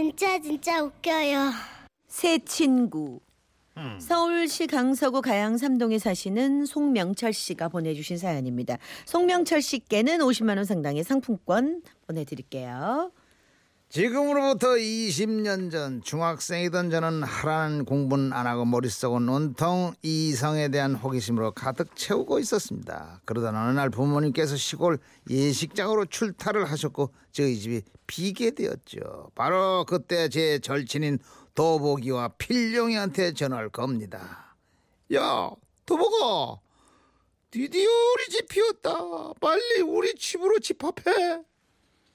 진짜 진짜 웃겨요. 새 친구. 서울시 강서구 가양 삼동에 사시는 송명철 씨가 보내주신 사연입니다. 송명철 씨께는 50만 원 상당의 상품권 보내드릴게요. 지금으로부터 20년 전 중학생이던 저는 하라는 공부는 안 하고 머릿속은 온통 이성에 대한 호기심으로 가득 채우고 있었습니다. 그러던 어느 날 부모님께서 시골 예식장으로 출타를 하셨고 저희 집이 비게 되었죠. 바로 그때 제 절친인 도복이와 필룡이한테 전화를 겁니다. 야, 도복아, 드디어 우리 집 비었다. 빨리 우리 집으로 집합해.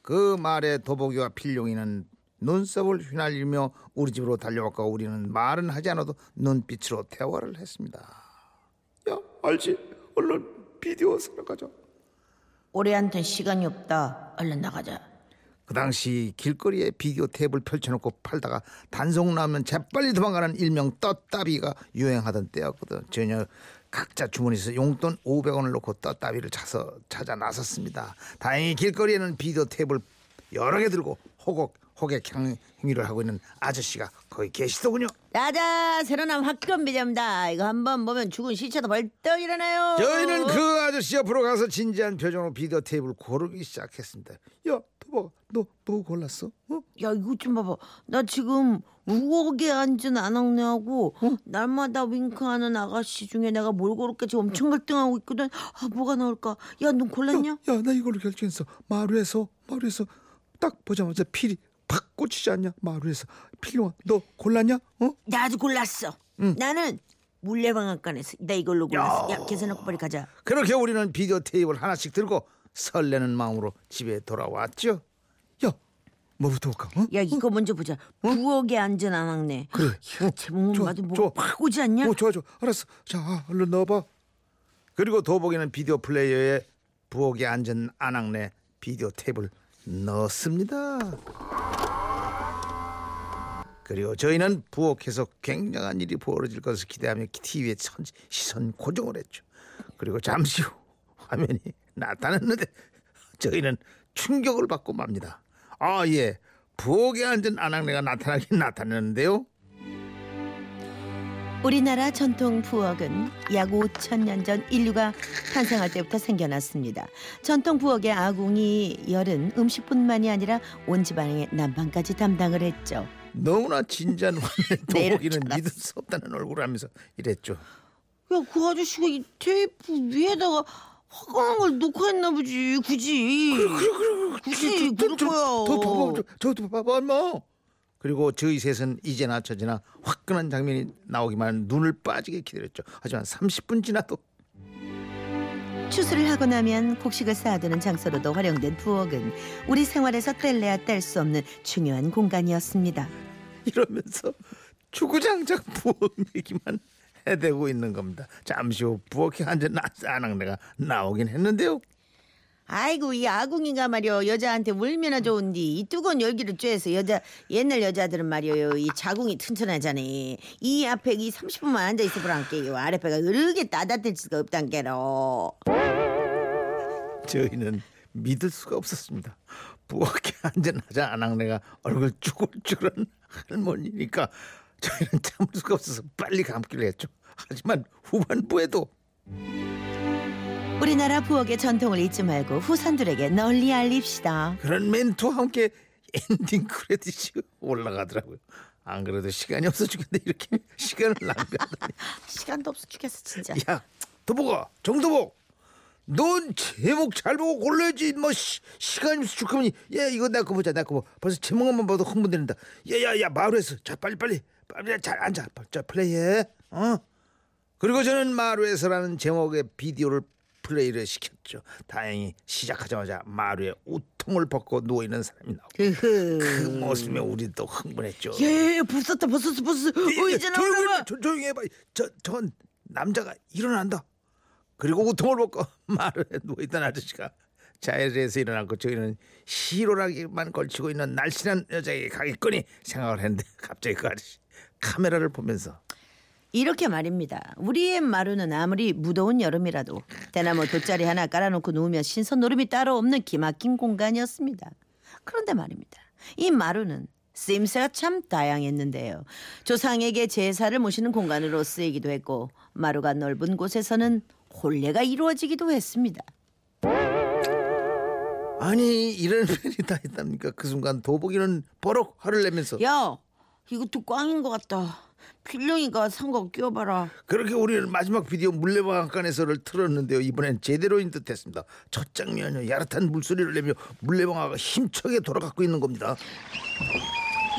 그 말에 도복이와 필룡이는 눈썹을 휘날리며 우리 집으로 달려왔고 우리는 말은 하지 않아도 눈빛으로 대화를 했습니다. 야, 알지? 얼른 비디오 사러 가자. 올해한텐 시간이 없다. 얼른 나가자. 그 당시 길거리에 비디오 테이프를 펼쳐놓고 팔다가 단속 나면 재빨리 도망가는 일명 떴다비가 유행하던 때였거든. 전혀 각자 주머니에서 용돈 500원을 놓고 떴다비를 찾아, 찾아 나섰습니다. 다행히 길거리에는 비디오 테이프를 여러 개 들고 호곡 호객 향- 행위를 하고 있는 아저씨가 거기 계시더군요. 라자 새로 나온 학교 비디오입니다. 이거 한번 보면 죽은 시체도 벌떡 일어나요. 저희는 그 아저씨 옆으로 가서 진지한 표정으로 비디오 테이프를 고르기 시작했습니다. 야, 도봐, 너 뭐 골랐어? 어? 야 이거 좀 봐봐. 나 지금 우억에 앉은 아낙네하고 날마다 윙크하는 아가씨 중에 내가 뭘 고를까 지금 엄청 갈등하고 있거든. 아 뭐가 나올까? 야넌 골랐냐? 야, 나 이걸로 결정했어. 마루에서 마루에서 딱 보자마자 필이 팍 꽂히지 않냐? 마루에서 필요한 너 골랐냐? 어? 나 아주 골랐어. 나는 물레방앗간에서 나 이걸로 골랐어. 야 계산하고 빨리 가자. 그렇게 우리는 비디오 테이프를 하나씩 들고 설레는 마음으로 집에 돌아왔죠. 야, 뭐부터 볼까? 어? 야 이거 먼저 보자. 부엌에 앉은 아낙네. 그래. 야, 제목만 좋아, 봐도. 뭐팍 오지 않냐? 어, 좋아, 좋아. 알았어. 자, 아, 얼른 넣어봐. 그리고 도복이는 비디오 플레이어에 부엌에 앉은 아낙네 비디오 테이프를 넣었습니다. 그리고 저희는 부엌에서 굉장한 일이 벌어질 것을 기대하며 TV에 시선 고정을 했죠. 그리고 잠시 후 화면이 나타났는데 저희는 충격을 받고 맙니다. 아 예, 부엌에 앉은 아낙네가 나타나긴 나타났는데요. 우리나라 전통 부엌은 약 5천 년 전 인류가 탄생할 때부터 생겨났습니다. 전통 부엌의 아궁이 열은 음식뿐만이 아니라 온 집안의 난방까지 담당을 했죠. 너무나 진지한 화면에 네, 알았어. 믿을 수 없다는 얼굴을 하면서 이랬죠. 야, 그 아저씨가 이 테이프 위에다가 화강한 걸 놓고 했나 보지. 굳이. 굳이 그럴 거야. 저 봐봐, 저, 저 봐봐, 엄마. 그리고 저희 셋은 이제나 저제나 화끈한 장면이 나오기만 눈을 빠지게 기다렸죠. 하지만 30분 지나도 추수를 하고 나면 곡식을 쌓아두는 장소로도 활용된 부엌은 우리 생활에서 뗄래야 뗄 수 없는 중요한 공간이었습니다. 이러면서 주구장창 부엌 얘기만 해대고 있는 겁니다. 잠시 후 부엌에 앉은 아낙네가 나오긴 했는데요. 아이고 이 아궁이가 말이여 여자한테 울면나 좋은디 이 뜨거운 열기를 쬐서 여자 옛날 여자들은 말이여 이 자궁이 튼튼하잖아 이 앞에 이 30분만 앉아 있어 보란게요 아랫배가 으르게 따뜻할 수가 없단 게로 저희는 믿을 수가 없었습니다. 부엌에 앉은 하자 아낙네가 얼굴 쭈글쭈글한 할머니니까 저희는 참을 수가 없어서 빨리 감기를 했죠. 하지만 후반부에도 우리나라 부엌의 전통을 잊지 말고 후손들에게 널리 알립시다 그런 멘트와 함께 엔딩 크레딧이 올라가더라고요. 안 그래도 시간이 없어 죽겠는데 이렇게 시간을 낭비하다니. 시간도 없어 죽겠어 진짜 야, 도보가 정도복. 넌 제목 잘 보고 골라야지. 뭐 시, 시간이 없어 죽으면 야 이거 내거 보자 내거 봐. 벌써 제목만 봐도 흥분된다. 야야야 마루에서 자 빨리 빨리 빨리 잘 앉아. 자 플레이해. 어? 그리고 저는 마루에서라는 제목의 비디오를 플레이를 시켰죠. 다행히 시작하자마자 마루에 우통을 벗고 누워 있는 사람이 나오고 그 모습에 우리도 흥분했죠. 예 벗었다 벗었어 벗었어 어 이제 조, 조용히 해봐. 저, 전 남자가 일어난다. 그리고 우통을 벗고 마루에 누워 있던 아저씨가 자리에서 일어나고 저희는 시로라기만 걸치고 있는 날씬한 여자에게 가겠거니 생각을 했는데 갑자기 그 아저씨 카메라를 보면서 이렇게 말입니다. 우리의 마루는 아무리 무더운 여름이라도 대나무 돗자리 하나 깔아놓고 누우면 신선 노름이 따로 없는 기막힌 공간이었습니다. 그런데 말입니다. 이 마루는 쓰임새가 참 다양했는데요. 조상에게 제사를 모시는 공간으로 쓰이기도 했고 마루가 넓은 곳에서는 혼례가 이루어지기도 했습니다. 아니 이런 일이 다 있답니까? 그 순간 도복이는 버럭 화를 내면서 야, 이것도 꽝인 것 같다. 필룡이가 산 거 끼워봐라. 그렇게 우리는 마지막 비디오 물레방앗간에서를 틀었는데요. 이번엔 제대로인 듯했습니다. 첫 장면은 야릇한 물소리를 내며 물레방아가 힘차게 돌아가고 있는 겁니다.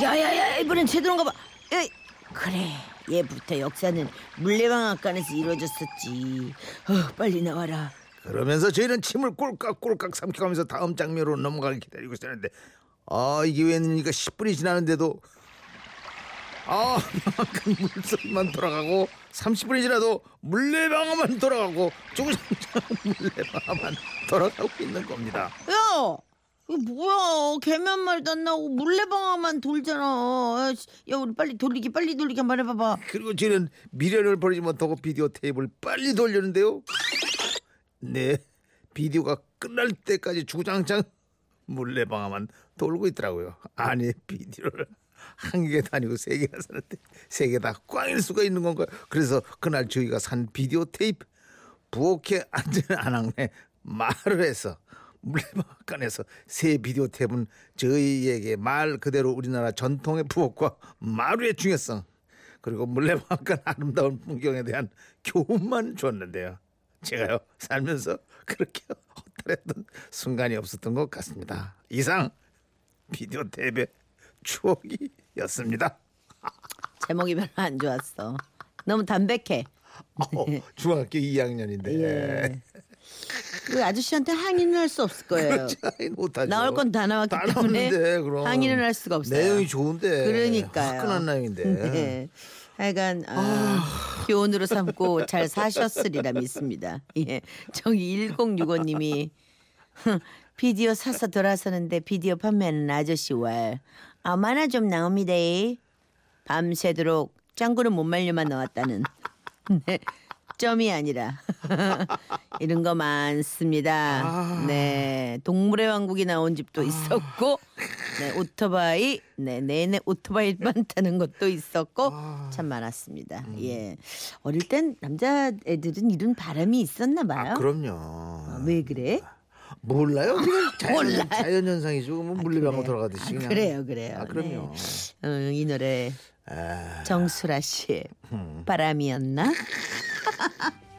야야야, 이번엔 제대로인가 봐. 에이, 그래, 예부터 역사는 물레방앗간에서 이루어졌었지. 어, 빨리 나와라. 그러면서 저희는 침을 꼴깍꼴깍 삼켜가면서 다음 장면으로 넘어가길 기다리고 있었는데 아 이게 웬일이니까 10분이 지나는데도 아 물소리만 돌아가고 30분이 지나도 물레방아만 돌아가고 조구장창 물레방아만 돌아가고 있는 겁니다. 야, 이거 뭐야? 한 마리도 안 나오고 물레방아만 돌잖아. 야, 우리 빨리 돌리기, 빨리 돌리기 한번 해봐봐. 그리고 저는 미련을 버리지 못하고 비디오 테이프를 빨리 돌렸는데요. 네, 비디오가 끝날 때까지 주장창 물레방아만 돌고 있더라고요. 아니 비디오를 한 개 다니고 세 개나 사는데 세 개 다 꽝일 수가 있는 건가요? 그래서 그날 저희가 산 비디오 테이프 부엌에 앉은 안악내 말을 해서 물레방앗간에서 새 비디오 테이프는 저희에게 말 그대로 우리나라 전통의 부엌과 마루의 중요성 그리고 물레방앗간 아름다운 풍경에 대한 교훈만 줬는데요. 제가요 살면서 그렇게 허탈했던 순간이 없었던 것 같습니다. 이상 비디오 테이프의 추억이었습니다. 제목이 별로 안 좋았어. 너무 담백해. 어, 중학교 2학년인데 예. 그 아저씨한테 항의는 할 수 없을 거예요. 못하죠. 나올 건 다 나왔기 다 때문에 그럼. 항의는 할 수가 없어요. 내용이 좋은데 그러니까요. 화끈한 내용인데 네. 하여간 아, 교훈으로 삼고 잘 사셨으리라 믿습니다. 예. 저기 1065님이 비디오 사서 돌아서는데 비디오 판매하는 아저씨 왈 아마나 좀 나옵니다. 밤새도록 짱구는 못 말려만 나왔다는 네. 점이 아니라 이런 거 많습니다. 네, 동물의 왕국이 나온 집도 있었고, 네, 오토바이, 네, 내내 오토바이만 타는 것도 있었고 참 많았습니다. 예, 어릴 땐 남자 애들은 이런 바람이 있었나 봐요. 아, 그럼요. 아, 왜 그래? 몰라요? 그냥 자연, 몰라요. 자연 현상이죠. 뭐 물리방아 그래. 돌아가듯이 아, 그냥. 그래요, 그래요. 아, 그럼요. 네. 어, 이 노래 아, 정수라 씨의 바람이었나?